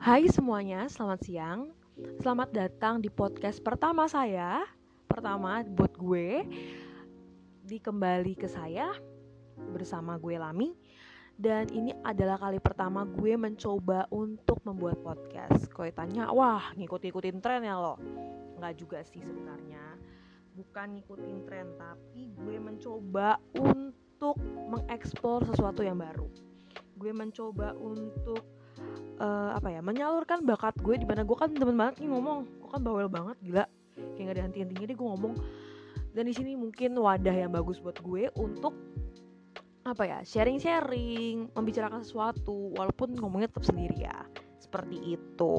Hai semuanya, selamat siang. Selamat datang di podcast pertama saya. Pertama buat gue. Di kembali ke saya bersama gue Lami. Dan ini adalah kali pertama gue mencoba untuk membuat podcast. Kau tanya, wah ngikut-ngikutin tren ya lo? Nggak juga sih sebenarnya. Bukan ngikutin tren, tapi gue mencoba untuk mengeksplor sesuatu yang baru. Gue mencoba untuk uh, apa ya menyalurkan bakat gue di mana gue kan temen banget nih ngomong. Gue kan bawel banget gila. Kayak gak ada henti-hentinya deh gue ngomong. Dan di sini mungkin wadah yang bagus buat gue untuk apa ya sharing-sharing membicarakan sesuatu walaupun ngomongnya tetap sendiri ya. Seperti itu.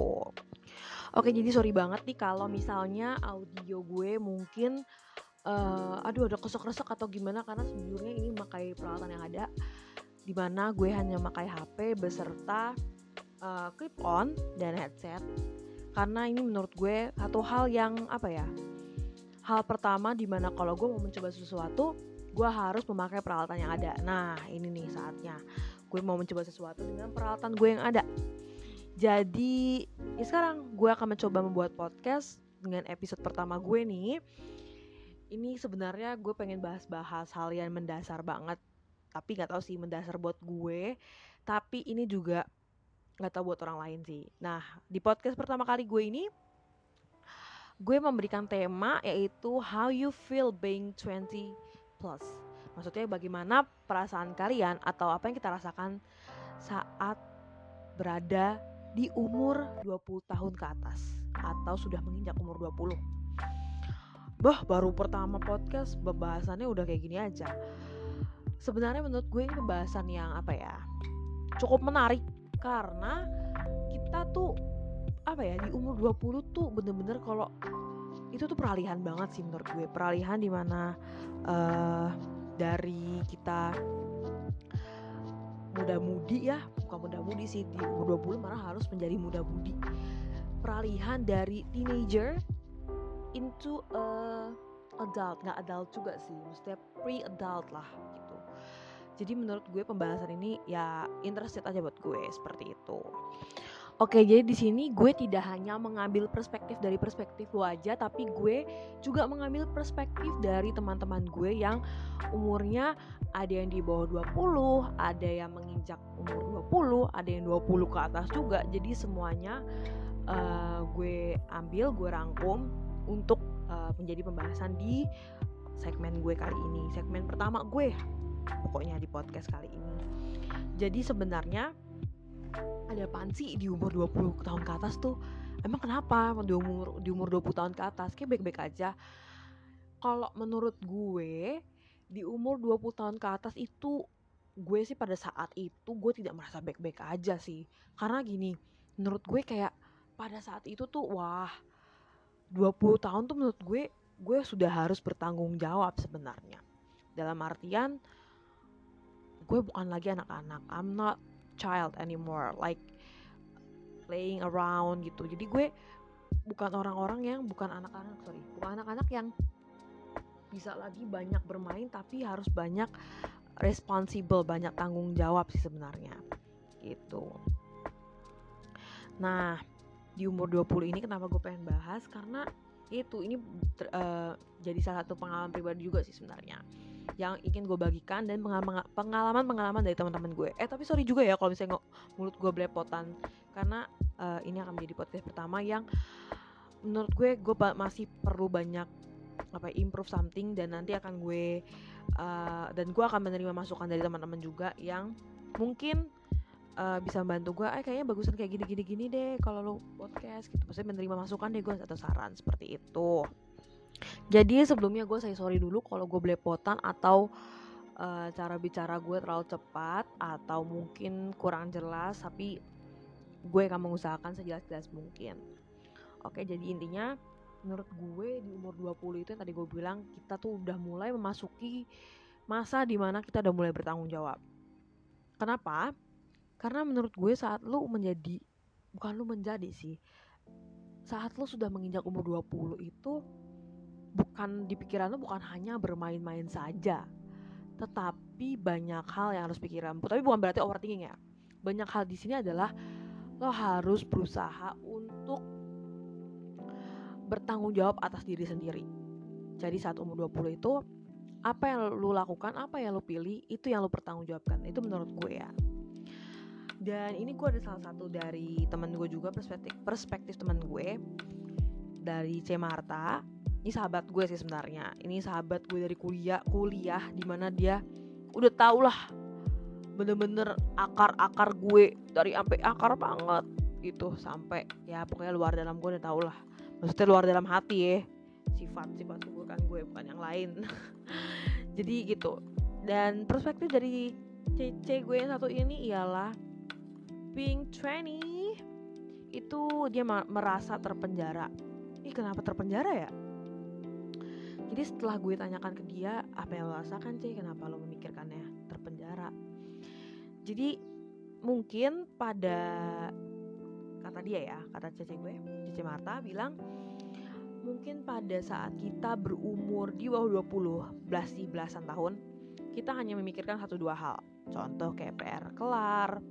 Oke jadi sorry banget nih kalau misalnya audio gue mungkin uh, aduh ada kesek-kesek atau gimana karena sejujurnya ini memakai peralatan yang ada di mana gue hanya memakai HP beserta uh, clip on dan headset. Karena ini menurut gue satu hal yang apa ya hal pertama di mana kalau gue mau mencoba sesuatu gue harus memakai peralatan yang ada. Nah ini nih saatnya. Gue mau mencoba sesuatu dengan peralatan gue yang ada. Jadi ya sekarang gue akan mencoba membuat podcast dengan episode pertama gue nih. Ini sebenarnya gue pengen bahas-bahas hal yang mendasar banget. Tapi nggak tahu sih mendasar buat gue. Tapi ini juga nggak tahu buat orang lain sih. Nah, di podcast pertama kali gue ini gue memberikan tema yaitu how you feel being 20 plus. Maksudnya bagaimana perasaan kalian atau apa yang kita rasakan saat berada di umur 20 tahun ke atas atau sudah menginjak umur 20. Bah, baru pertama podcast pembahasannya udah kayak gini aja. Sebenarnya menurut gue ini pembahasan yang apa ya? Cukup menarik karena kita tuh apa ya di umur 20 tuh bener-bener kalau itu tuh peralihan banget sih menurut gue. Peralihan di mana uh, dari kita muda-mudi ya bukan muda-mudi sih di umur 20 malah harus menjadi muda-mudi. Peralihan dari teenager into a adult. Nggak adult juga sih maksudnya pre-adult lah gitu jadi menurut gue pembahasan ini ya interested aja buat gue seperti itu. Oke, jadi di sini gue tidak hanya mengambil perspektif dari perspektif lo aja, tapi gue juga mengambil perspektif dari teman-teman gue yang umurnya ada yang di bawah 20, ada yang menginjak umur 20, ada yang 20 ke atas juga. Jadi semuanya uh, gue ambil, gue rangkum untuk uh, menjadi pembahasan di segmen gue kali ini. Segmen pertama gue pokoknya di podcast kali ini. Jadi sebenarnya ada apaan sih di umur 20 tahun ke atas tuh? Emang kenapa di umur di umur 20 tahun ke atas? Kayak baik-baik aja. Kalau menurut gue di umur 20 tahun ke atas itu gue sih pada saat itu gue tidak merasa baik-baik aja sih. Karena gini menurut gue kayak pada saat itu tuh wah 20 tahun tuh menurut gue gue sudah harus bertanggung jawab sebenarnya. Dalam artian gue bukan lagi anak-anak. I'm not child anymore. Like playing around gitu. Jadi gue bukan orang-orang yang bukan anak-anak sorry. Bukan anak-anak yang bisa lagi banyak bermain tapi harus banyak responsible banyak tanggung jawab sih sebenarnya. Gitu. Nah di umur 20 ini kenapa gue pengen bahas? Karena itu ini uh, jadi salah satu pengalaman pribadi juga sih sebenarnya yang ingin gue bagikan dan pengalaman-pengalaman dari teman-teman gue. Eh tapi sorry juga ya kalau misalnya mulut gue belepotan karena uh, ini akan menjadi podcast pertama yang menurut gue gue masih perlu banyak apa ya, improve something dan nanti akan gue uh, dan gue akan menerima masukan dari teman-teman juga yang mungkin uh, bisa membantu gue, eh kayaknya bagusan kayak gini-gini gini deh kalau lo podcast gitu. Maksudnya menerima masukan deh gue atau saran seperti itu. Jadi sebelumnya gue say sorry dulu kalau gue belepotan atau uh, cara bicara gue terlalu cepat atau mungkin kurang jelas tapi gue akan mengusahakan sejelas-jelas mungkin. Oke, jadi intinya menurut gue di umur 20 itu yang tadi gue bilang kita tuh udah mulai memasuki masa di mana kita udah mulai bertanggung jawab. Kenapa? Karena menurut gue saat lu menjadi bukan lu menjadi sih. Saat lu sudah menginjak umur 20 itu bukan di pikiran lo bukan hanya bermain-main saja tetapi banyak hal yang harus pikiran. Tapi bukan berarti overthinking ya. Banyak hal di sini adalah lo harus berusaha untuk bertanggung jawab atas diri sendiri. Jadi saat umur 20 itu apa yang lo lakukan apa yang lo pilih itu yang lo pertanggungjawabkan. Itu menurut gue ya. Dan ini gue ada salah satu dari temen gue juga perspektif perspektif temen gue dari C Marta ini sahabat gue sih sebenarnya. Ini sahabat gue dari kuliah kuliah di mana dia udah tau lah bener-bener akar-akar gue dari sampai akar banget gitu sampai ya pokoknya luar dalam gue udah tau lah. Maksudnya luar dalam hati ya sifat sifat keburukan gue bukan yang lain. Jadi gitu. Dan perspektif dari CC gue yang satu ini ialah being 20 itu dia merasa terpenjara. Ih kenapa terpenjara ya jadi setelah gue tanyakan ke dia apa yang lo rasakan sih kenapa lo memikirkannya terpenjara? Jadi mungkin pada kata dia ya kata cece gue cece Marta bilang mungkin pada saat kita berumur di bawah 20 belas belasan tahun kita hanya memikirkan satu dua hal. Contoh kayak PR kelar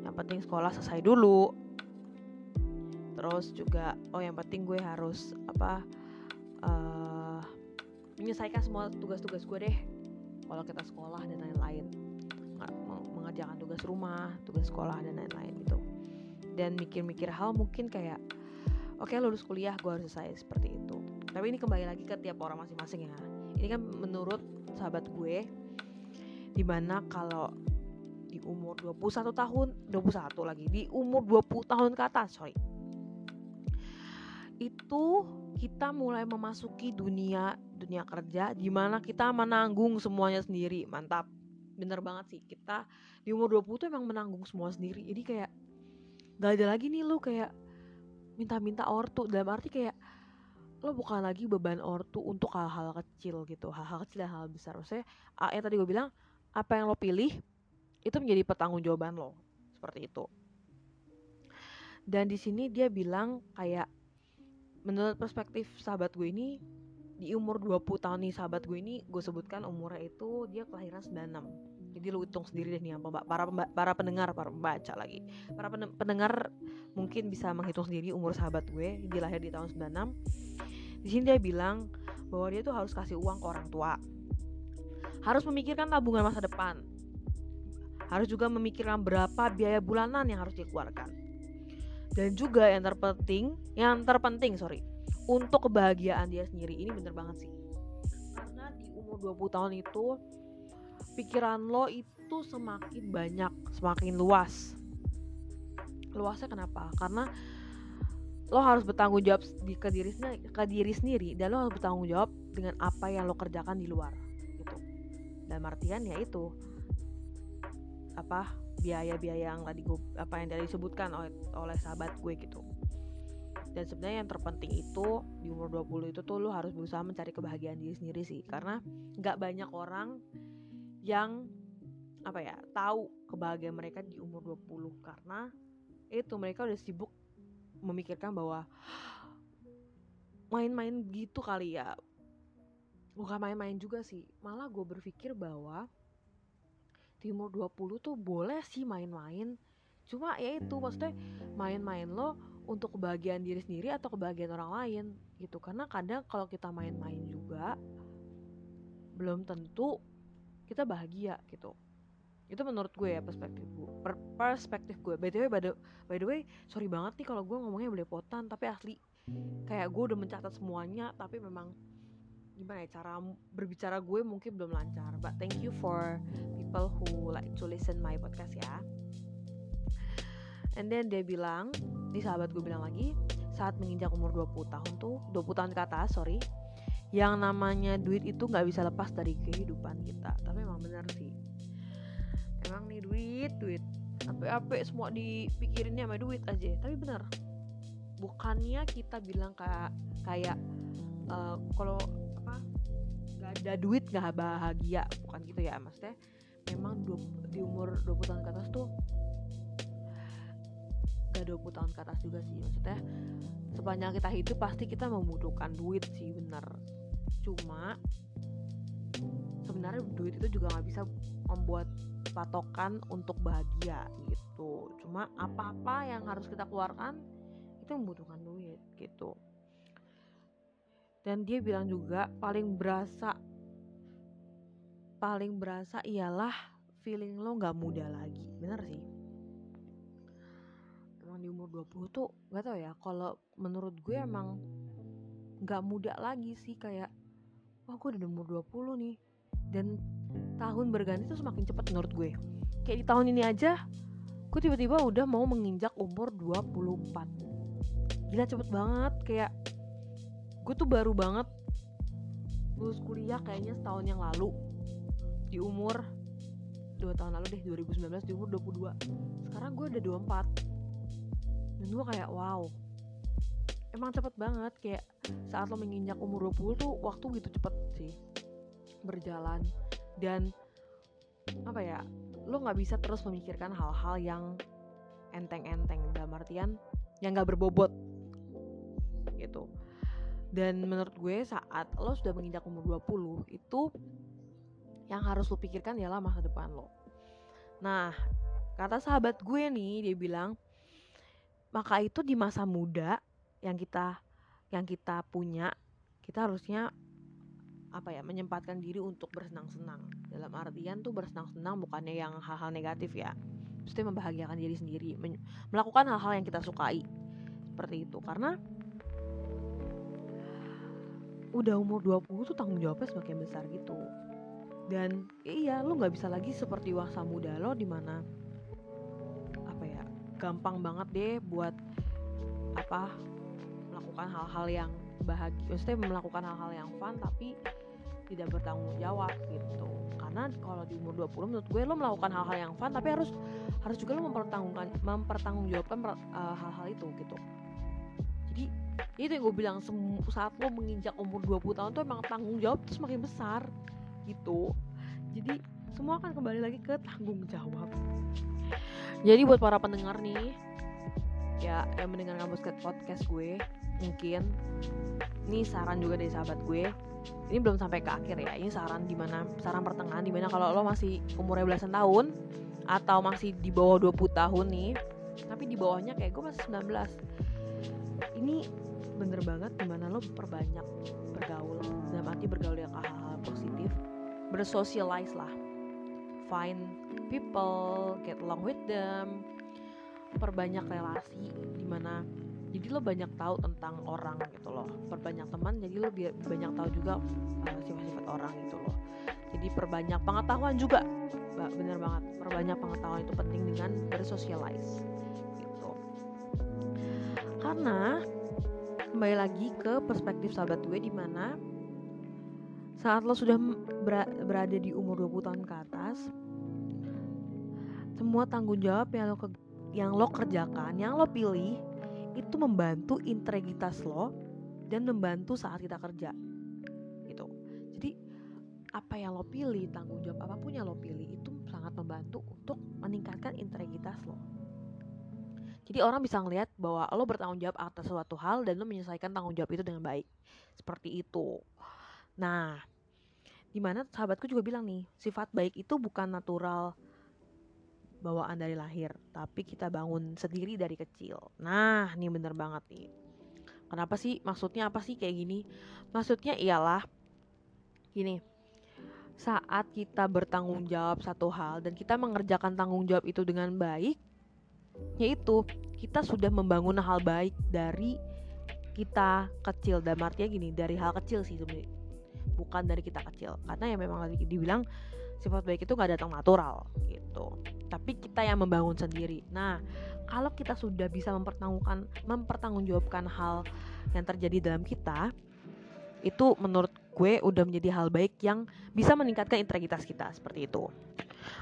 yang penting sekolah selesai dulu. Terus juga oh yang penting gue harus apa uh, menyelesaikan semua tugas-tugas gue deh. Kalau kita sekolah dan lain-lain. Mengerjakan tugas rumah tugas sekolah dan lain-lain gitu. Dan mikir-mikir hal mungkin kayak oke okay, lulus kuliah gue harus selesai seperti itu. Tapi ini kembali lagi ke tiap orang masing-masing ya. Ini kan menurut sahabat gue di mana kalau di umur 21 tahun 21 lagi di umur 20 tahun ke atas sorry. Itu kita mulai memasuki dunia dunia kerja di mana kita menanggung semuanya sendiri. Mantap. Bener banget sih. Kita di umur 20 tuh emang menanggung semua sendiri. Jadi kayak gak ada lagi nih lu kayak minta-minta ortu. Dalam arti kayak lo bukan lagi beban ortu untuk hal-hal kecil gitu. Hal-hal kecil dan hal besar. Maksudnya yang tadi gue bilang apa yang lo pilih itu menjadi pertanggungjawaban lo. Seperti itu. Dan di sini dia bilang kayak menurut perspektif sahabat gue ini di umur 20 tahun nih sahabat gue ini gue sebutkan umurnya itu dia kelahiran 96 jadi lu hitung sendiri deh nih para para pendengar para pembaca lagi. Para pendengar mungkin bisa menghitung sendiri umur sahabat gue dia lahir di tahun 96 di sini dia bilang bahwa dia tuh harus kasih uang ke orang tua. Harus memikirkan tabungan masa depan. Harus juga memikirkan berapa biaya bulanan yang harus dikeluarkan dan juga yang terpenting yang terpenting sorry untuk kebahagiaan dia sendiri ini bener banget sih. Karena di umur 20 tahun itu pikiran lo itu semakin banyak semakin luas. Luasnya kenapa? Karena lo harus bertanggung jawab di ke diri ke diri sendiri dan lo harus bertanggung jawab dengan apa yang lo kerjakan di luar gitu. Dan artian ya itu apa biaya-biaya yang tadi gue apa yang tadi disebutkan oleh oleh sahabat gue gitu. Dan sebenarnya yang terpenting itu di umur 20 itu tuh lo harus berusaha mencari kebahagiaan diri sendiri sih. Karena nggak banyak orang yang apa ya tahu kebahagiaan mereka di umur 20 karena itu mereka udah sibuk memikirkan bahwa main-main gitu kali ya. Bukan main-main juga sih. Malah gue berpikir bahwa di umur 20 tuh boleh sih main-main. Cuma ya itu maksudnya main-main lo untuk kebahagiaan diri sendiri atau kebahagiaan orang lain gitu. Karena kadang kalau kita main-main juga belum tentu kita bahagia gitu. Itu menurut gue ya perspektif gue. Per perspektif gue. By the way by the, by the way sorry banget nih kalau gue ngomongnya belepotan tapi asli kayak gue udah mencatat semuanya tapi memang gimana ya cara berbicara gue mungkin belum lancar. But thank you for people who like to listen my podcast ya. And then dia bilang di sahabat gue bilang lagi saat menginjak umur 20 tahun tuh 20 tahun ke atas sorry yang namanya duit itu nggak bisa lepas dari kehidupan kita. Tapi emang bener sih. Emang nih duit duit. Apa-apa semua dipikirinnya sama duit aja. Tapi bener bukannya kita bilang kayak kayak uh, kalau gak ada duit gak bahagia bukan gitu ya maksudnya memang di umur 20 tahun ke atas tuh gak 20 tahun ke atas juga sih maksudnya sepanjang kita hidup pasti kita membutuhkan duit sih bener. Cuma sebenarnya duit itu juga nggak bisa membuat patokan untuk bahagia gitu. Cuma apa-apa yang harus kita keluarkan itu membutuhkan duit gitu dan dia bilang juga paling berasa paling berasa ialah feeling lo nggak muda lagi. Bener sih. Emang di umur 20 tuh gak tau ya kalau menurut gue emang nggak muda lagi sih kayak wah gue udah umur 20 nih. Dan tahun berganti tuh semakin cepat menurut gue. Kayak di tahun ini aja gue tiba-tiba udah mau menginjak umur 24 gila cepet banget kayak gue tuh baru banget lulus kuliah kayaknya setahun yang lalu. Di umur dua tahun lalu deh 2019 di umur 22 sekarang gue udah 24 dan gue kayak wow. Emang cepet banget kayak saat lo menginjak umur 20 tuh waktu gitu cepet sih berjalan. Dan apa ya lo nggak bisa terus memikirkan hal-hal yang enteng-enteng dalam artian yang gak berbobot. Gitu dan menurut gue saat lo sudah menginjak umur 20 itu yang harus lo pikirkan ialah masa depan lo. Nah kata sahabat gue nih dia bilang maka itu di masa muda yang kita yang kita punya kita harusnya apa ya menyempatkan diri untuk bersenang-senang. Dalam artian tuh bersenang-senang bukannya yang hal-hal negatif ya. Mesti membahagiakan diri sendiri melakukan hal-hal yang kita sukai. Seperti itu. Karena udah umur 20 tuh tanggung jawabnya semakin besar gitu. Dan iya lo nggak bisa lagi seperti masa muda lo di mana apa ya gampang banget deh buat apa melakukan hal-hal yang bahagia maksudnya melakukan hal-hal yang fun tapi tidak bertanggung jawab gitu. Karena kalau di umur 20 menurut gue lo melakukan hal-hal yang fun tapi harus harus juga lo mempertanggungan mempertanggungjawabkan uh, hal-hal itu gitu itu yang gue bilang saat lo menginjak umur 20 tahun tuh emang tanggung jawab tuh semakin besar gitu. Jadi semua akan kembali lagi ke tanggung jawab. Jadi buat para pendengar nih ya yang mendengarkan podcast gue mungkin ini saran juga dari sahabat gue ini belum sampai ke akhir ya ini saran di mana saran pertengahan di mana kalau lo masih umurnya belasan tahun atau masih di bawah 20 tahun nih tapi di bawahnya kayak gue masih 19 ini bener banget di mana lo perbanyak bergaul dalam arti bergaul yang hal-hal positif bersosialize lah. Find people get along with them. Perbanyak relasi di mana jadi lo banyak tahu tentang orang gitu loh. Perbanyak teman jadi lo biar banyak tahu juga eh, sifat-sifat orang gitu loh. Jadi perbanyak pengetahuan juga bener banget. Perbanyak pengetahuan itu penting dengan bersosialize gitu. Karena kembali lagi ke perspektif sahabat gue di mana saat lo sudah berada di umur 20 tahun ke atas semua tanggung jawab yang lo yang lo kerjakan, yang lo pilih itu membantu integritas lo dan membantu saat kita kerja. Gitu. Jadi apa yang lo pilih, tanggung jawab apa pun yang lo pilih itu sangat membantu untuk meningkatkan integritas lo. Jadi orang bisa ngelihat bahwa lo bertanggung jawab atas suatu hal dan lo menyelesaikan tanggung jawab itu dengan baik. Seperti itu. Nah, di mana sahabatku juga bilang nih, sifat baik itu bukan natural bawaan dari lahir, tapi kita bangun sendiri dari kecil. Nah, ini bener banget nih. Kenapa sih? Maksudnya apa sih kayak gini? Maksudnya ialah gini. Saat kita bertanggung jawab satu hal dan kita mengerjakan tanggung jawab itu dengan baik, yaitu kita sudah membangun hal baik dari kita kecil. Dan artinya gini dari hal kecil sih sebenarnya. Bukan dari kita kecil. Karena ya memang lagi dibilang sifat baik itu nggak datang natural gitu. Tapi kita yang membangun sendiri. Nah kalau kita sudah bisa mempertanggungan mempertanggungjawabkan hal yang terjadi dalam kita itu menurut gue udah menjadi hal baik yang bisa meningkatkan integritas kita seperti itu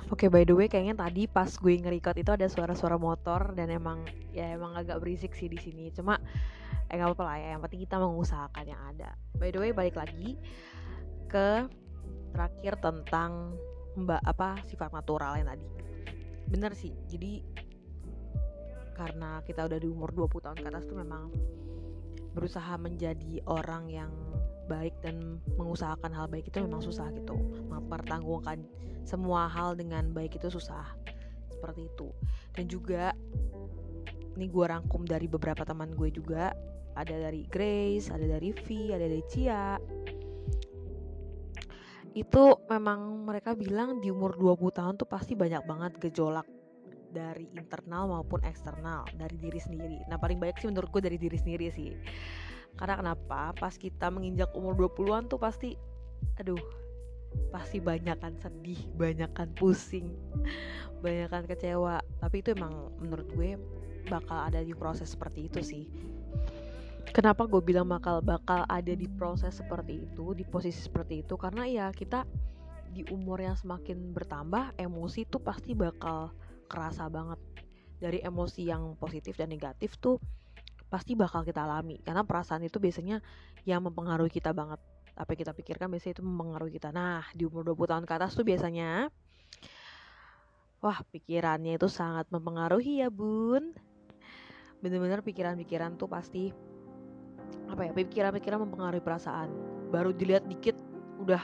Oke okay, by the way kayaknya tadi pas gue nge-record itu ada suara-suara motor dan emang ya emang agak berisik sih di sini. Cuma eh nggak apa-apa lah ya. Yang penting kita mengusahakan yang ada. By the way balik lagi ke terakhir tentang mbak apa sifat natural yang tadi. Bener sih. Jadi karena kita udah di umur 20 tahun ke atas tuh memang berusaha menjadi orang yang baik dan mengusahakan hal baik itu memang susah gitu. Mempertanggungan semua hal dengan baik itu susah. Seperti itu. Dan juga ini gue rangkum dari beberapa teman gue juga. Ada dari Grace ada dari V ada dari Cia. Itu memang mereka bilang di umur 20 tahun tuh pasti banyak banget gejolak dari internal maupun eksternal dari diri sendiri. Nah paling banyak sih menurut gue dari diri sendiri sih. Karena kenapa? Pas kita menginjak umur 20-an tuh pasti aduh pasti banyak kan sedih, banyak kan pusing, banyak kan kecewa. Tapi itu emang menurut gue bakal ada di proses seperti itu sih. Kenapa gue bilang bakal bakal ada di proses seperti itu, di posisi seperti itu? Karena ya kita di umur yang semakin bertambah, emosi tuh pasti bakal kerasa banget dari emosi yang positif dan negatif tuh pasti bakal kita alami. Karena perasaan itu biasanya yang mempengaruhi kita banget. Apa yang kita pikirkan biasanya itu mempengaruhi kita. Nah di umur 20 tahun ke atas tuh biasanya wah pikirannya itu sangat mempengaruhi ya bun. Bener-bener pikiran-pikiran tuh pasti apa ya pikiran-pikiran mempengaruhi perasaan. Baru dilihat dikit udah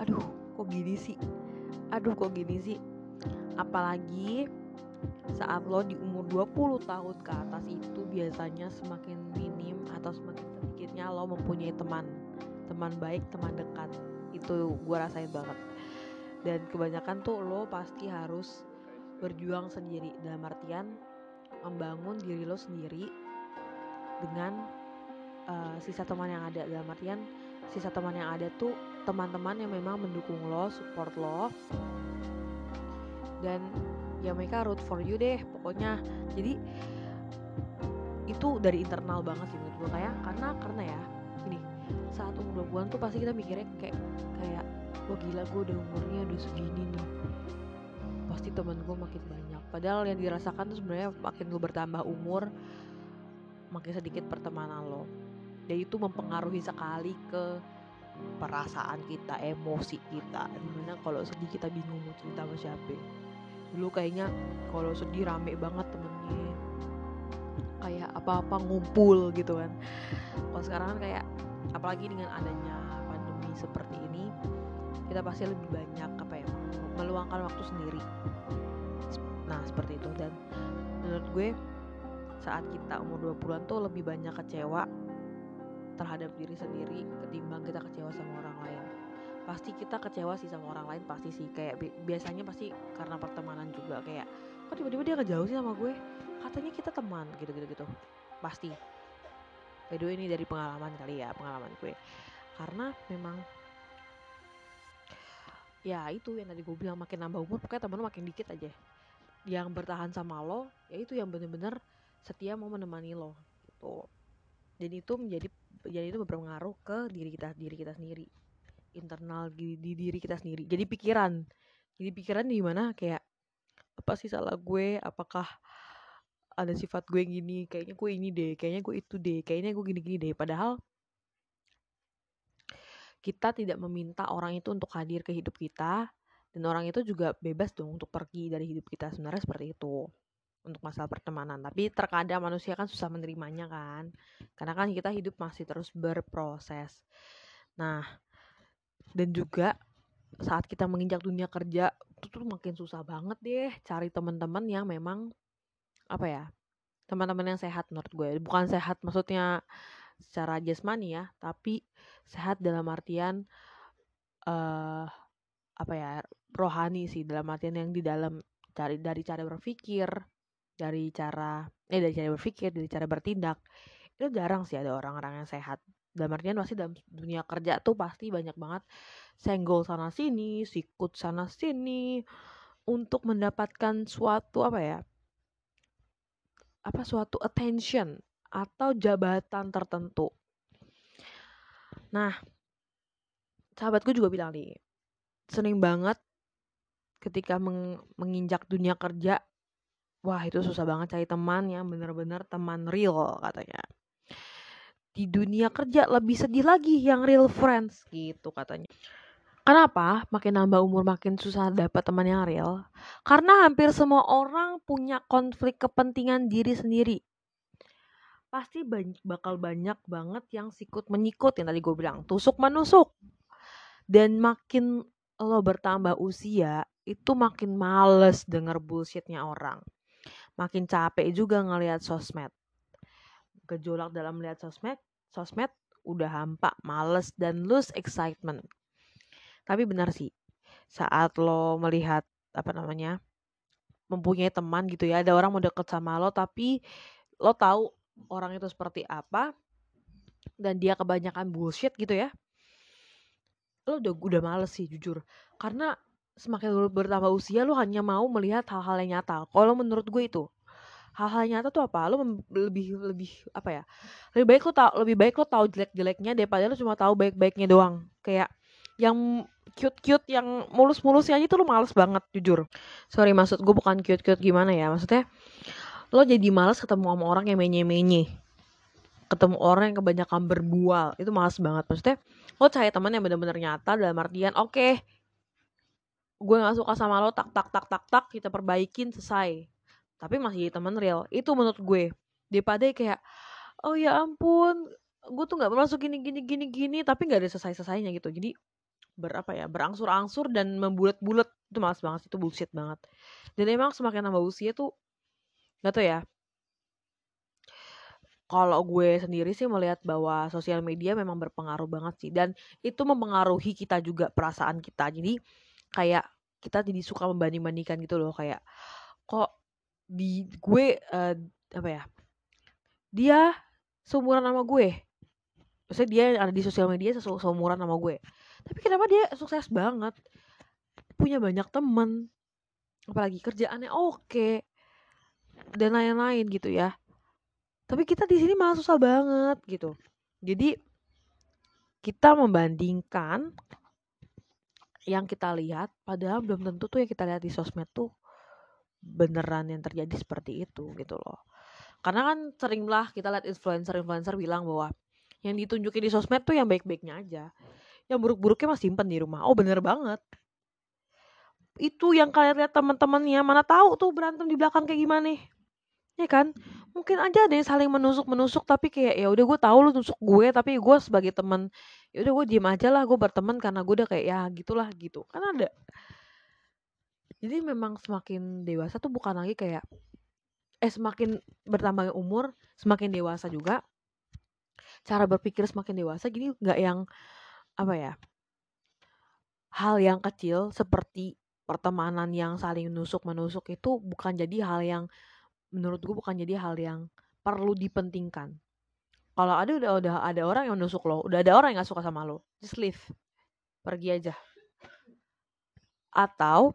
aduh kok gini sih? Aduh kok gini sih? Apalagi saat lo di umur 20 tahun ke atas itu biasanya semakin minim atau semakin sedikitnya lo mempunyai teman. Teman baik teman dekat. Itu gue rasain banget. Dan kebanyakan tuh lo pasti harus berjuang sendiri. Dalam artian membangun diri lo sendiri dengan uh, sisa teman yang ada. Dalam artian sisa teman yang ada tuh teman-teman yang memang mendukung lo support lo. Dan ya mereka root for you deh pokoknya. Jadi itu dari internal banget sih menurut gue kayak karena karena ya ini saat umur 20-an tuh pasti kita mikirnya kayak kayak wah gila gue udah umurnya udah segini nih. Pasti teman gue makin banyak. Padahal yang dirasakan tuh sebenarnya makin lo bertambah umur makin sedikit pertemanan lo. Dan itu mempengaruhi sekali ke perasaan kita emosi kita. Di mana kalau sedih kita bingung mau cerita sama siapa dulu kayaknya kalau sedih rame banget temennya kayak apa-apa ngumpul gitu kan. Kalau sekarang kan kayak apalagi dengan adanya pandemi seperti ini kita pasti lebih banyak apa ya meluangkan waktu sendiri. Nah seperti itu. Dan menurut gue saat kita umur 20-an tuh lebih banyak kecewa terhadap diri sendiri ketimbang kita kecewa sama orang lain pasti kita kecewa sih sama orang lain pasti sih. Kayak bi biasanya pasti karena pertemanan juga kayak kok tiba-tiba dia ngejauh sih sama gue? Katanya kita teman gitu gitu pasti. By the way ini dari pengalaman kali ya pengalaman gue. Karena memang ya itu yang tadi gue bilang makin nambah umur pokoknya temen lo makin dikit aja. Yang bertahan sama lo ya itu yang bener-bener setia mau menemani lo gitu. Dan itu menjadi jadi itu berpengaruh ke diri kita diri kita sendiri internal di, di diri kita sendiri. Jadi pikiran. Jadi pikiran di mana? Kayak apa sih salah gue? Apakah ada sifat gue gini? Kayaknya gue ini deh. Kayaknya gue itu deh. Kayaknya gue gini-gini deh. Padahal kita tidak meminta orang itu untuk hadir ke hidup kita dan orang itu juga bebas dong untuk pergi dari hidup kita. Sebenarnya seperti itu. Untuk masalah pertemanan. Tapi terkadang manusia kan susah menerimanya kan. Karena kan kita hidup masih terus berproses. Nah dan juga saat kita menginjak dunia kerja itu tuh makin susah banget deh cari teman-teman yang memang apa ya teman-teman yang sehat menurut gue. Bukan sehat maksudnya secara jasmani ya tapi sehat dalam artian uh, apa ya rohani sih. Dalam artian yang di dalam cari dari cara berpikir dari cara eh dari cara berpikir dari cara bertindak. Itu jarang sih ada orang-orang yang sehat dalam artian pasti dalam dunia kerja tuh pasti banyak banget senggol sana sini, sikut sana sini untuk mendapatkan suatu apa ya? Apa suatu attention atau jabatan tertentu. Nah, sahabatku juga bilang nih, sering banget ketika meng menginjak dunia kerja, wah itu susah banget cari teman yang benar-benar teman real katanya di dunia kerja lebih sedih lagi yang real friends gitu katanya. Kenapa makin nambah umur makin susah dapat teman yang real? Karena hampir semua orang punya konflik kepentingan diri sendiri. pasti banyak, bakal banyak banget yang sikut menyikut yang tadi gue bilang tusuk menusuk dan makin lo bertambah usia itu makin males denger bullshitnya orang makin capek juga ngelihat sosmed gejolak dalam melihat sosmed sosmed udah hampa males dan lose excitement. Tapi benar sih saat lo melihat apa namanya mempunyai teman gitu ya ada orang mau deket sama lo tapi lo tahu orang itu seperti apa dan dia kebanyakan bullshit gitu ya lo udah udah males sih jujur. Karena semakin lo bertambah usia lo hanya mau melihat hal-hal yang nyata. Kalau menurut gue itu hal-hal nyata tuh apa? Lo lebih lebih apa ya? Lebih baik lo tau lebih baik lo tahu jelek-jeleknya daripada lo cuma tahu baik-baiknya doang. Kayak yang cute-cute yang mulus-mulusnya aja tuh lo males banget jujur. Sorry maksud gue bukan cute-cute gimana ya? Maksudnya lo jadi males ketemu sama orang yang menye-menye. Ketemu orang yang kebanyakan berbual. Itu males banget. Maksudnya lo cari teman yang bener-bener nyata dalam artian oke okay, gue gak suka sama lo tak tak tak tak tak kita perbaikin selesai tapi masih teman real. Itu menurut gue. Daripada kayak oh ya ampun gue tuh nggak masuk gini gini gini gini tapi nggak ada selesai selesainya gitu. Jadi berapa ya berangsur-angsur dan membulat-bulat itu malas banget itu bullshit banget. Dan emang semakin nambah usia tuh gak tau ya. Kalau gue sendiri sih melihat bahwa sosial media memang berpengaruh banget sih dan itu mempengaruhi kita juga perasaan kita. Jadi kayak kita jadi suka membanding-bandingkan gitu loh kayak kok di gue uh, apa ya dia seumuran sama gue. Maksudnya dia ada di sosial media seumuran sama gue. Tapi kenapa dia sukses banget? Punya banyak temen. Apalagi kerjaannya oke. Dan lain-lain gitu ya. Tapi kita di sini malah susah banget gitu. Jadi kita membandingkan yang kita lihat padahal belum tentu tuh yang kita lihat di sosmed tuh beneran yang terjadi seperti itu gitu loh. Karena kan seringlah kita lihat influencer-influencer bilang bahwa yang ditunjukin di sosmed tuh yang baik-baiknya aja. Yang buruk-buruknya masih simpen di rumah. Oh bener banget. Itu yang kalian lihat teman-temannya mana tahu tuh berantem di belakang kayak gimana. Ya kan? Mungkin aja ada yang saling menusuk menusuk tapi kayak ya udah gue tahu lu tusuk gue tapi gue sebagai teman ya udah gue diem aja lah gue berteman karena gue udah kayak ya gitulah gitu. Kan ada jadi memang semakin dewasa tuh bukan lagi kayak eh semakin bertambahnya umur semakin dewasa juga. Cara berpikir semakin dewasa jadi nggak yang apa ya hal yang kecil seperti pertemanan yang saling menusuk menusuk itu bukan jadi hal yang menurut gue bukan jadi hal yang perlu dipentingkan. Kalau ada udah udah ada orang yang menusuk lo udah ada orang yang gak suka sama lo just leave. Pergi aja. Atau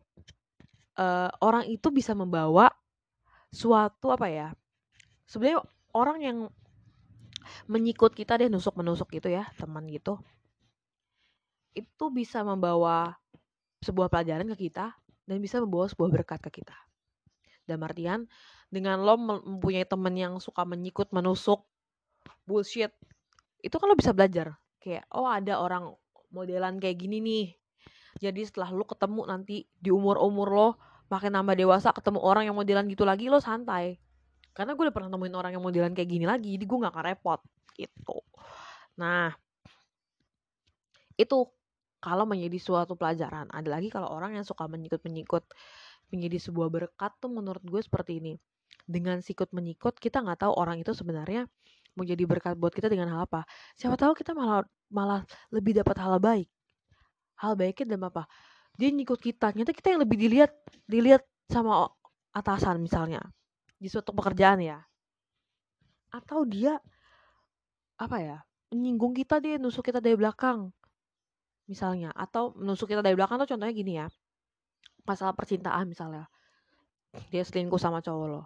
uh, orang itu bisa membawa suatu apa ya sebenarnya orang yang menyikut kita deh nusuk menusuk gitu ya teman gitu itu bisa membawa sebuah pelajaran ke kita dan bisa membawa sebuah berkat ke kita. Dan artian dengan lo mempunyai temen yang suka menyikut, menusuk, bullshit, itu kan lo bisa belajar. Kayak, oh ada orang modelan kayak gini nih. Jadi setelah lo ketemu nanti di umur-umur lo, makin nambah dewasa, ketemu orang yang modelan gitu lagi, lo santai. Karena gue udah pernah temuin orang yang modelan kayak gini lagi, jadi gue gak akan repot. Gitu. Nah, itu kalau menjadi suatu pelajaran. Ada lagi kalau orang yang suka menyikut-menyikut menjadi sebuah berkat tuh menurut gue seperti ini. Dengan sikut menyikut kita nggak tahu orang itu sebenarnya mau jadi berkat buat kita dengan hal apa. Siapa tahu kita malah malah lebih dapat hal baik. Hal baiknya dalam apa? Dia nyikut kita, ternyata kita yang lebih dilihat dilihat sama atasan misalnya. Di suatu pekerjaan ya. Atau dia apa ya? menyinggung kita dia nusuk kita dari belakang. Misalnya. Atau menusuk kita dari belakang tuh contohnya gini ya. Masalah percintaan misalnya. Dia selingkuh sama cowok lo.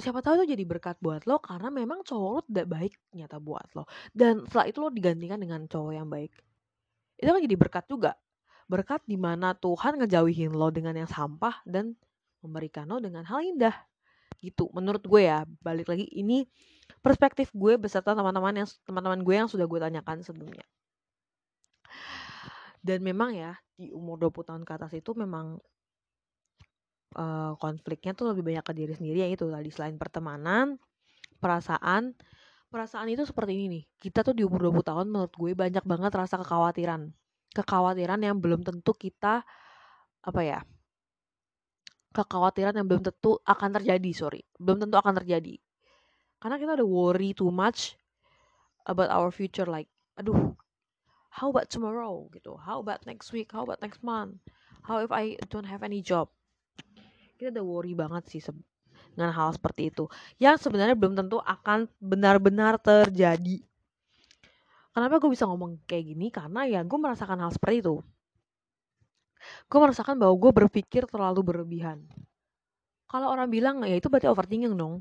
Siapa tahu itu jadi berkat buat lo karena memang cowok lo tidak baik nyata buat lo. Dan setelah itu lo digantikan dengan cowok yang baik itu kan jadi berkat juga. Berkat di mana Tuhan ngejauhin lo dengan yang sampah dan memberikan lo dengan hal indah. Gitu menurut gue ya. Balik lagi ini perspektif gue beserta teman-teman yang teman-teman gue yang sudah gue tanyakan sebelumnya. Dan memang ya di umur 20 tahun ke atas itu memang uh, konfliknya tuh lebih banyak ke diri sendiri ya itu tadi selain pertemanan perasaan perasaan itu seperti ini nih. Kita tuh di umur 20 tahun menurut gue banyak banget rasa kekhawatiran. Kekhawatiran yang belum tentu kita apa ya kekhawatiran yang belum tentu akan terjadi sorry. Belum tentu akan terjadi. Karena kita udah worry too much about our future like aduh how about tomorrow? gitu. How about next week? How about next month? How if I don't have any job? Kita udah worry banget sih dengan hal seperti itu yang sebenarnya belum tentu akan benar-benar terjadi. Kenapa gue bisa ngomong kayak gini? Karena ya gue merasakan hal seperti itu. Gue merasakan bahwa gue berpikir terlalu berlebihan. Kalau orang bilang ya itu berarti overthinking dong.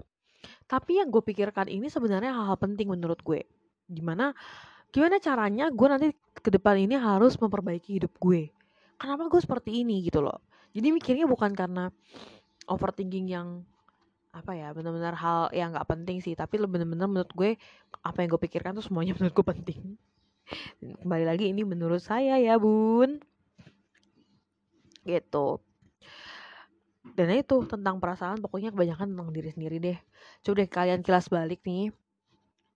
Tapi yang gue pikirkan ini sebenarnya hal-hal penting menurut gue. Gimana gimana caranya gue nanti ke depan ini harus memperbaiki hidup gue? Kenapa gue seperti ini gitu loh? Jadi mikirnya bukan karena overthinking yang apa ya benar-benar hal yang nggak penting sih. Tapi benar-benar menurut gue apa yang gue pikirkan tuh semuanya menurut gue penting. Kembali lagi ini menurut saya ya bun. Gitu. Dan itu tentang perasaan pokoknya kebanyakan tentang diri sendiri deh. Coba deh kalian kilas balik nih.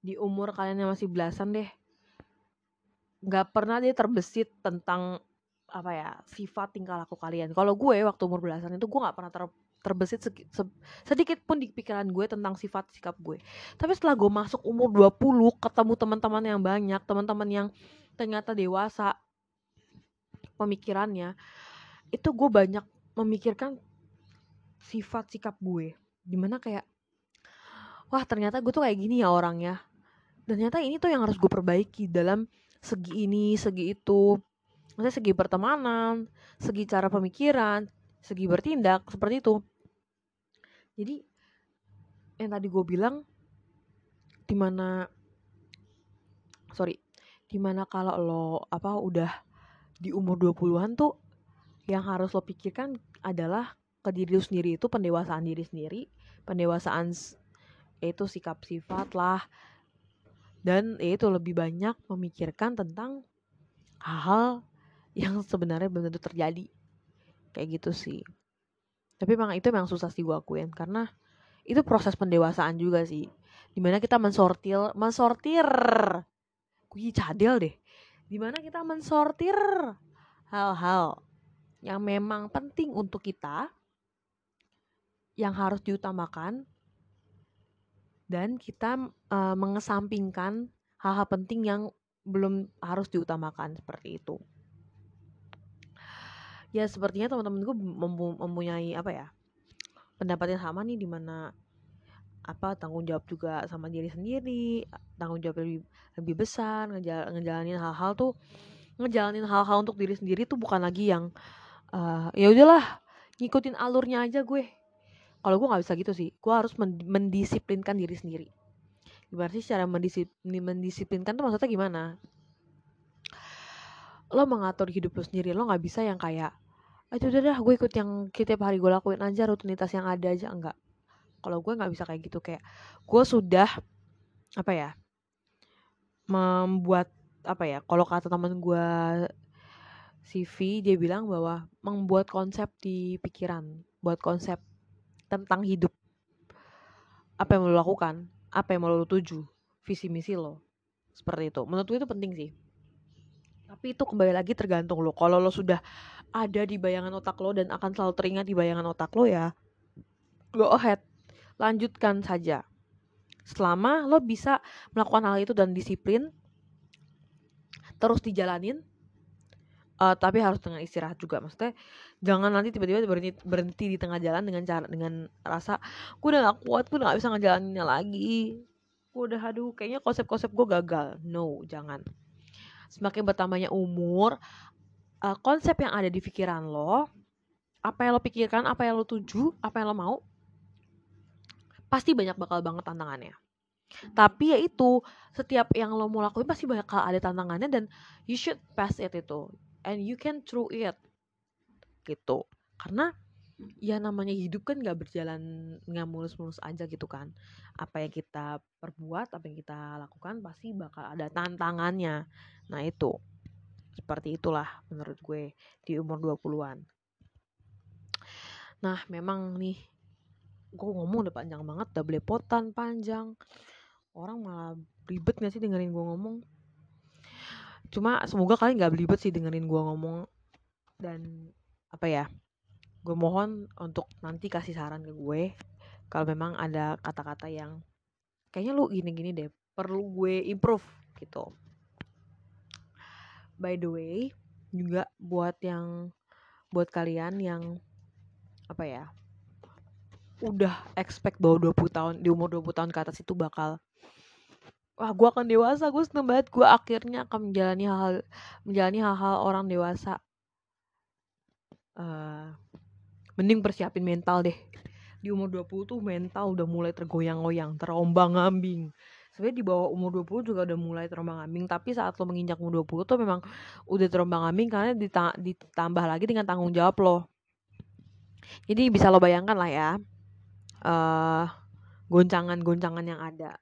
Di umur kalian yang masih belasan deh. Nggak pernah dia terbesit tentang apa ya sifat tingkah laku kalian. Kalau gue waktu umur belasan itu gue nggak pernah ter terbesit sedikit pun di pikiran gue tentang sifat sikap gue. Tapi setelah gue masuk umur 20, ketemu teman-teman yang banyak, teman-teman yang ternyata dewasa pemikirannya, itu gue banyak memikirkan sifat sikap gue. Di mana kayak, wah ternyata gue tuh kayak gini ya orangnya. Dan ternyata ini tuh yang harus gue perbaiki dalam segi ini, segi itu. Maksudnya segi pertemanan, segi cara pemikiran, segi bertindak, seperti itu jadi yang tadi gue bilang di mana sorry di mana kalau lo apa udah di umur 20-an tuh yang harus lo pikirkan adalah ke diri lo sendiri itu pendewasaan diri sendiri pendewasaan itu sikap sifat lah. Dan itu lebih banyak memikirkan tentang hal-hal yang sebenarnya belum tentu terjadi. Kayak gitu sih tapi memang itu memang susah sih gue akuin karena itu proses pendewasaan juga sih. Di mana kita mensortir mensortir. Gue cadel deh. Di mana kita mensortir hal-hal yang memang penting untuk kita yang harus diutamakan dan kita uh, mengesampingkan hal-hal penting yang belum harus diutamakan seperti itu ya sepertinya teman-teman gue mempunyai apa ya pendapat yang sama nih di mana apa tanggung jawab juga sama diri sendiri tanggung jawab lebih lebih besar ngejal, ngejalanin hal-hal tuh ngejalanin hal-hal untuk diri sendiri tuh bukan lagi yang uh, ya udahlah ngikutin alurnya aja gue. Kalau gue nggak bisa gitu sih gue harus mendisiplinkan diri sendiri. Gimana sih cara mendisiplin, mendisiplinkan tuh maksudnya gimana? Lo mengatur hidup lo sendiri lo nggak bisa yang kayak itu udah dah gue ikut yang setiap hari gue lakuin. Aja rutinitas yang ada aja enggak. Kalau gue nggak bisa kayak gitu kayak gue sudah apa ya membuat apa ya kalau kata teman gue CV dia bilang bahwa membuat konsep di pikiran buat konsep tentang hidup. Apa yang mau lo lakukan apa yang mau lo tuju visi misi lo. Seperti itu. Menurut gue itu penting sih. Tapi itu kembali lagi tergantung lo. Kalau lo sudah ada di bayangan otak lo dan akan selalu teringat di bayangan otak lo ya. Go ahead. Lanjutkan saja. Selama lo bisa melakukan hal itu dan disiplin terus dijalanin uh, tapi harus dengan istirahat juga. Maksudnya jangan nanti tiba-tiba berhenti, berhenti di tengah jalan dengan cara dengan rasa gue udah gak kuat gue udah gak bisa ngejalaninnya lagi. Gue udah aduh kayaknya konsep-konsep gue gagal. No jangan. Semakin bertambahnya umur uh, konsep yang ada di pikiran lo apa yang lo pikirkan apa yang lo tuju apa yang lo mau pasti banyak bakal banget tantangannya. Tapi ya itu setiap yang lo mau lakuin pasti bakal ada tantangannya dan you should pass it itu. And you can through it. Gitu. Karena ya namanya hidup kan gak berjalan nggak mulus-mulus aja gitu kan. Apa yang kita perbuat apa yang kita lakukan pasti bakal ada tantangannya. Nah itu seperti itulah menurut gue di umur 20-an nah memang nih gue ngomong udah panjang banget udah belepotan panjang. Orang malah ribet gak sih dengerin gue ngomong? Cuma semoga kalian gak belibet sih dengerin gue ngomong. Dan apa ya gue mohon untuk nanti kasih saran ke gue kalau memang ada kata-kata yang kayaknya lu gini-gini deh perlu gue improve gitu by the way juga buat yang buat kalian yang apa ya udah expect bahwa 20 tahun di umur 20 tahun ke atas itu bakal wah gue akan dewasa gue seneng banget gue akhirnya akan menjalani hal menjalani hal-hal orang dewasa. Uh, mending persiapin mental deh. Di umur 20 tuh mental udah mulai tergoyang-goyang terombang ambing sebenarnya di bawah umur 20 juga udah mulai terombang ambing tapi saat lo menginjak umur 20 tuh memang udah terombang ambing karena ditambah lagi dengan tanggung jawab lo. Jadi bisa lo bayangkan lah ya uh, goncangan-goncangan yang ada.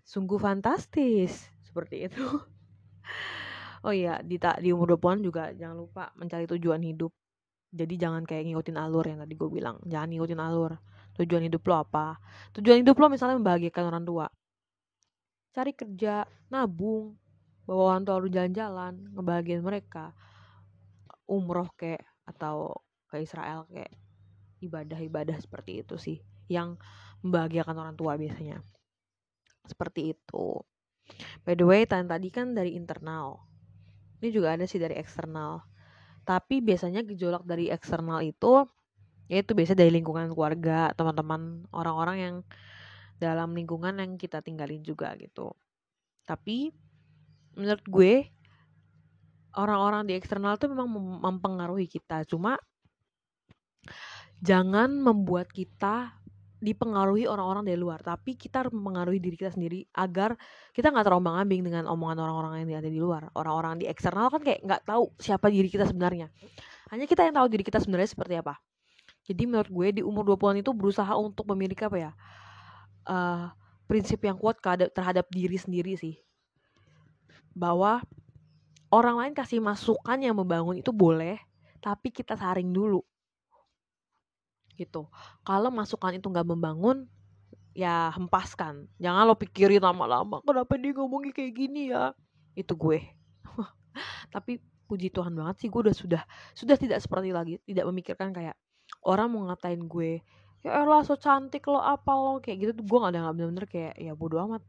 Sungguh fantastis seperti itu. Oh iya di di umur 20-an juga jangan lupa mencari tujuan hidup. Jadi jangan kayak ngikutin alur yang tadi gue bilang jangan ngikutin alur. Tujuan hidup lo apa? Tujuan hidup lo misalnya membahagiakan orang tua cari kerja, nabung, bawa orang tua lu jalan-jalan, ngebahagiain mereka, umroh kayak atau ke Israel kayak ibadah-ibadah seperti itu sih yang membahagiakan orang tua biasanya. Seperti itu. By the way, tadi kan dari internal. Ini juga ada sih dari eksternal. Tapi biasanya gejolak dari eksternal itu yaitu biasa dari lingkungan keluarga, teman-teman, orang-orang yang dalam lingkungan yang kita tinggalin juga gitu. Tapi menurut gue orang-orang di eksternal tuh memang mempengaruhi kita. Cuma jangan membuat kita dipengaruhi orang-orang dari luar, tapi kita harus mempengaruhi diri kita sendiri agar kita nggak terombang ambing dengan omongan orang-orang yang ada di luar. Orang-orang di eksternal kan kayak nggak tahu siapa diri kita sebenarnya. Hanya kita yang tahu diri kita sebenarnya seperti apa. Jadi menurut gue di umur 20-an itu berusaha untuk memiliki apa ya? Uh, prinsip yang kuat terhadap diri sendiri sih. Bahwa orang lain kasih masukan yang membangun itu boleh tapi kita saring dulu. Gitu. Kalau masukan itu nggak membangun ya hempaskan. Jangan lo pikirin lama-lama kenapa dia ngomongnya kayak gini ya? Itu gue. Tapi puji Tuhan banget sih gue udah sudah sudah tidak seperti lagi tidak memikirkan kayak orang mau ngatain gue ya elah so cantik lo apa lo kayak gitu tuh gue gak ada nggak bener-bener kayak ya bodo amat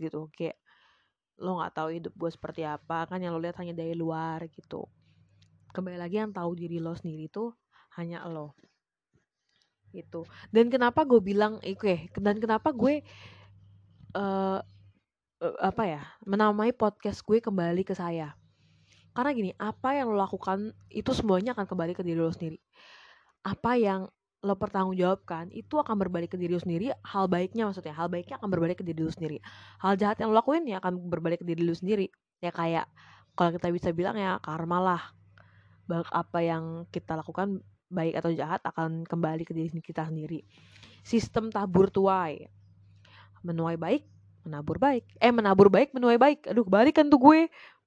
gitu. Kayak lo nggak tahu hidup gue seperti apa kan yang lo lihat hanya dari luar gitu. Kembali lagi yang tahu diri lo sendiri tuh hanya lo gitu. Dan kenapa gue bilang oke okay, dan kenapa gue uh, uh, apa ya menamai podcast gue kembali ke saya. Karena gini apa yang lo lakukan itu semuanya akan kembali ke diri lo sendiri. Apa yang lo pertanggungjawabkan itu akan berbalik ke diri lo sendiri hal baiknya maksudnya hal baiknya akan berbalik ke diri lo sendiri. Hal jahat yang lo lakuin ya akan berbalik ke diri lo sendiri. Ya kayak kalau kita bisa bilang ya karma lah. Baik apa yang kita lakukan baik atau jahat akan kembali ke diri kita sendiri. Sistem tabur tuai. Menuai baik menabur baik. Eh menabur baik menuai baik. Aduh kebalikan tuh gue.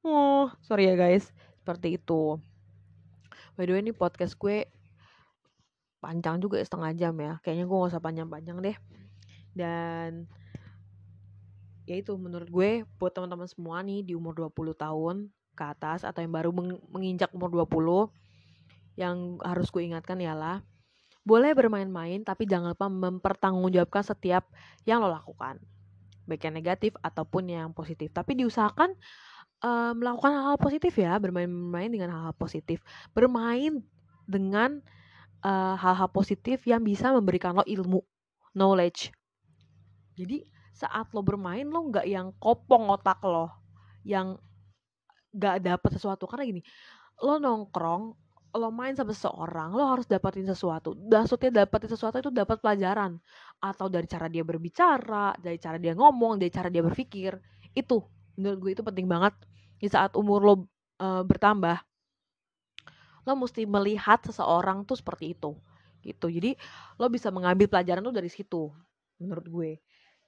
Oh sorry ya guys. Seperti itu. By the way ini podcast gue panjang juga ya setengah jam ya. Kayaknya gue gak usah panjang-panjang deh. Dan ya itu menurut gue buat teman-teman semua nih di umur 20 tahun ke atas atau yang baru menginjak umur 20 yang harus gue ingatkan ialah boleh bermain-main tapi jangan lupa mempertanggungjawabkan setiap yang lo lakukan. Baik yang negatif ataupun yang positif. Tapi diusahakan uh, melakukan hal-hal positif ya. Bermain-main dengan hal-hal positif. Bermain dengan eh, hal-hal positif yang bisa memberikan lo ilmu, knowledge. Jadi saat lo bermain lo nggak yang kopong otak lo, yang nggak dapet sesuatu karena gini, lo nongkrong, lo main sama seseorang, lo harus dapetin sesuatu. Maksudnya dapetin sesuatu itu dapat pelajaran atau dari cara dia berbicara, dari cara dia ngomong, dari cara dia berpikir. Itu menurut gue itu penting banget di saat umur lo uh, bertambah lo mesti melihat seseorang tuh seperti itu gitu jadi lo bisa mengambil pelajaran tuh dari situ menurut gue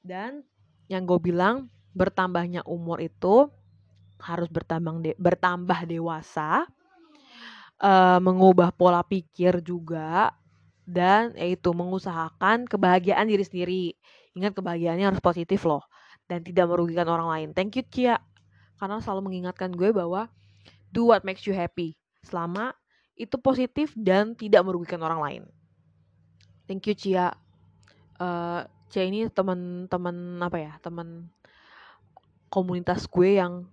dan yang gue bilang bertambahnya umur itu harus bertambah de bertambah dewasa uh, mengubah pola pikir juga dan yaitu mengusahakan kebahagiaan diri sendiri. Ingat kebahagiaannya harus positif loh dan tidak merugikan orang lain. Thank you Cia karena selalu mengingatkan gue bahwa do what makes you happy selama itu positif dan tidak merugikan orang lain. Thank you Cia. Uh, Cia ini teman-teman apa ya teman komunitas gue yang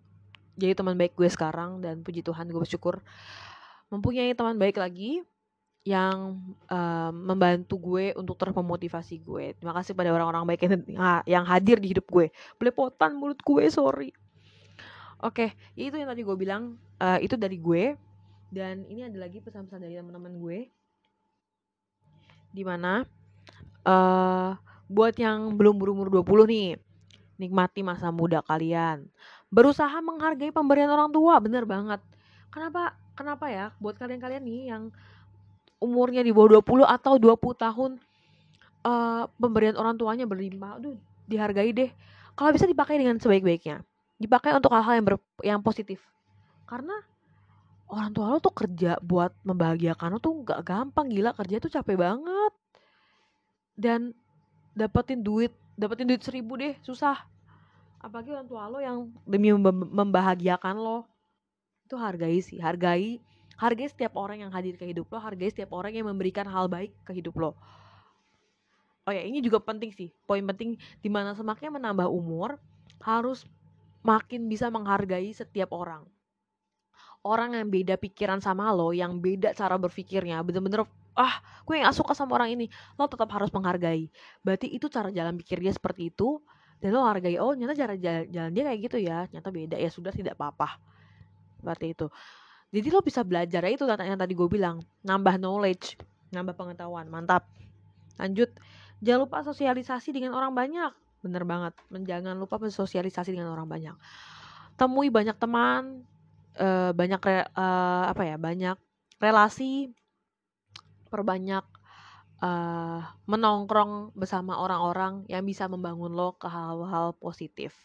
jadi teman baik gue sekarang dan puji Tuhan gue bersyukur mempunyai teman baik lagi yang uh, membantu gue untuk terus memotivasi gue. Terima kasih pada orang-orang baik yang, yang hadir di hidup gue. Belepotan mulut gue, sorry. Oke, okay, itu yang tadi gue bilang. Uh, itu dari gue. Dan ini ada lagi pesan-pesan dari teman-teman gue. Di mana uh, buat yang belum berumur 20 nih, nikmati masa muda kalian. Berusaha menghargai pemberian orang tua, bener banget. Kenapa? Kenapa ya? Buat kalian-kalian nih yang umurnya di bawah 20 atau 20 tahun uh, pemberian orang tuanya berlimpah, aduh dihargai deh. Kalau bisa dipakai dengan sebaik-baiknya. Dipakai untuk hal-hal yang ber, yang positif. Karena orang tua lo tuh kerja buat membahagiakan lo tuh gak gampang gila kerja tuh capek banget. Dan dapetin duit, dapetin duit seribu deh susah. Apalagi orang tua lo yang demi membahagiakan lo. Itu hargai sih, hargai hargai setiap orang yang hadir ke hidup lo hargai setiap orang yang memberikan hal baik ke hidup lo oh ya ini juga penting sih poin penting di mana semakin menambah umur harus makin bisa menghargai setiap orang orang yang beda pikiran sama lo yang beda cara berpikirnya bener-bener ah gue gak suka sama orang ini. Lo tetap harus menghargai. Berarti itu cara jalan pikir dia seperti itu dan lo hargai oh nyata cara jalan, jalan dia kayak gitu ya nyata beda. Ya sudah tidak apa-apa. Seperti itu. Jadi lo bisa belajar ya itu yang tadi gue bilang nambah knowledge nambah pengetahuan. Mantap. Lanjut. Jangan lupa sosialisasi dengan orang banyak. Bener banget. Jangan lupa bersosialisasi dengan orang banyak. Temui banyak teman uh, banyak re, uh, apa ya banyak relasi perbanyak uh, menongkrong bersama orang-orang yang bisa membangun lo ke hal-hal positif.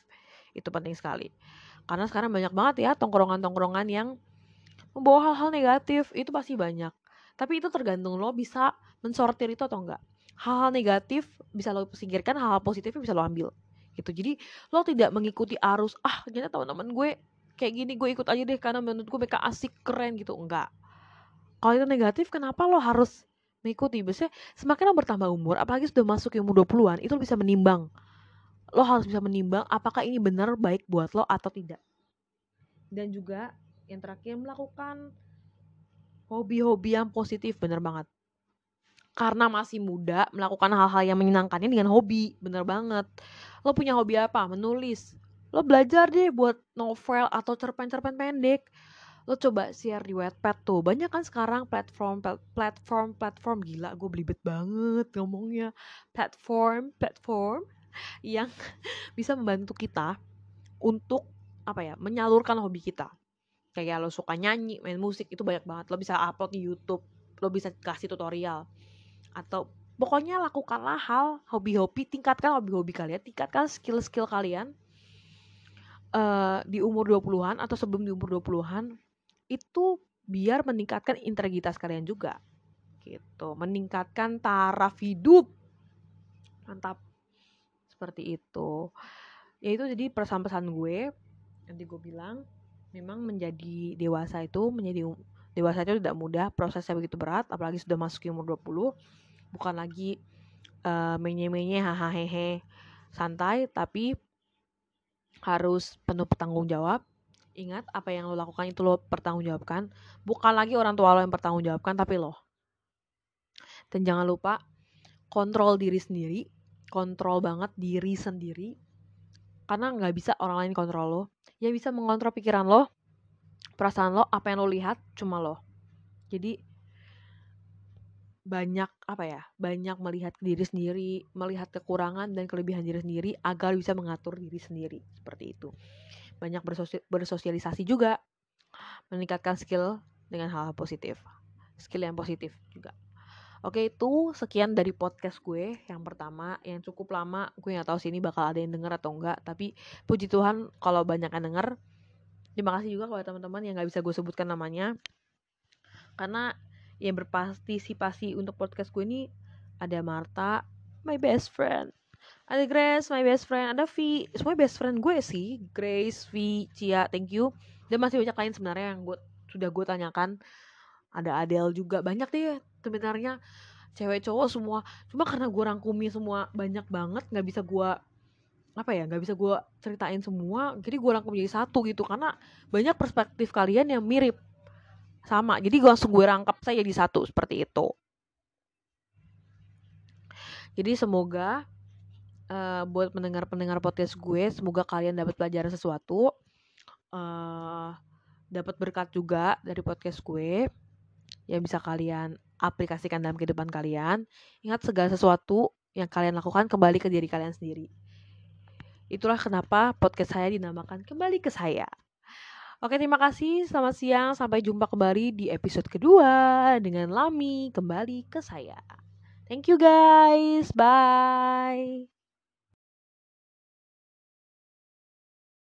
Itu penting sekali. Karena sekarang banyak banget ya tongkrongan-tongkrongan yang membawa hal-hal negatif. Itu pasti banyak. Tapi itu tergantung lo bisa mensortir itu atau enggak. Hal-hal negatif bisa lo singkirkan hal-hal positif bisa lo ambil. Gitu. Jadi lo tidak mengikuti arus ah ternyata teman-teman gue kayak gini gue ikut aja deh karena menurut gue mereka asik keren gitu. Enggak. Kalau itu negatif kenapa lo harus mengikuti? Biasanya semakin lo bertambah umur apalagi sudah masuk umur 20-an itu lo bisa menimbang. Lo harus bisa menimbang apakah ini benar baik buat lo atau tidak. Dan juga yang terakhir melakukan hobi-hobi yang positif bener banget. Karena masih muda melakukan hal-hal yang menyenangkannya dengan hobi bener banget. Lo punya hobi apa? Menulis lo belajar deh buat novel atau cerpen-cerpen pendek. Lo coba share di Wattpad tuh. Banyak kan sekarang platform platform platform. Gila gue belibet banget ngomongnya. Platform platform yang bisa membantu kita untuk apa ya menyalurkan hobi kita. Kayak lo suka nyanyi main musik itu banyak banget. Lo bisa upload di YouTube lo bisa kasih tutorial. Atau pokoknya lakukanlah hal hobi-hobi tingkatkan hobi-hobi kalian tingkatkan skill-skill kalian uh, di umur 20-an atau sebelum di umur 20-an itu biar meningkatkan integritas kalian juga gitu. Meningkatkan taraf hidup. Mantap. Seperti itu. Ya itu jadi pesan-pesan gue nanti gue bilang memang menjadi dewasa itu menjadi dewasa itu tidak mudah prosesnya begitu berat apalagi sudah masuk umur 20 bukan lagi uh, menye-menye hahaha santai tapi harus penuh bertanggung jawab. Ingat apa yang lo lakukan itu lo pertanggungjawabkan. Bukan lagi orang tua lo yang pertanggungjawabkan tapi lo. Dan jangan lupa kontrol diri sendiri kontrol banget diri sendiri. Karena nggak bisa orang lain kontrol lo. Yang bisa mengontrol pikiran lo perasaan lo apa yang lo lihat cuma lo. Jadi banyak apa ya banyak melihat diri sendiri melihat kekurangan dan kelebihan diri sendiri agar bisa mengatur diri sendiri seperti itu. Banyak bersosialisasi juga meningkatkan skill dengan hal, -hal positif skill yang positif juga. Oke itu sekian dari podcast gue yang pertama yang cukup lama. Gue nggak tahu sih ini bakal ada yang denger atau enggak tapi puji Tuhan kalau banyak yang denger. Terima kasih juga kepada teman-teman yang nggak bisa gue sebutkan namanya karena yang berpartisipasi untuk podcast gue ini ada Marta, my best friend. Ada Grace, my best friend. Ada V, semua best friend gue sih. Grace, V, Cia, thank you. Dan masih banyak lain sebenarnya yang gue sudah gue tanyakan. Ada Adele juga, banyak deh sebenarnya cewek cowok semua. Cuma karena gue rangkumi semua banyak banget, nggak bisa gue apa ya nggak bisa gue ceritain semua jadi gue rangkum jadi satu gitu karena banyak perspektif kalian yang mirip sama jadi gue langsung gue rangkap saya jadi satu seperti itu. Jadi semoga uh, buat pendengar-pendengar podcast gue semoga kalian dapat pelajaran sesuatu uh, dapat berkat juga dari podcast gue yang bisa kalian aplikasikan dalam kehidupan kalian. Ingat segala sesuatu yang kalian lakukan kembali ke diri kalian sendiri. Itulah kenapa podcast saya dinamakan Kembali ke Saya. Oke, terima kasih. Selamat siang. Sampai jumpa kembali di episode kedua dengan Lami Kembali ke Saya. Thank you guys. Bye.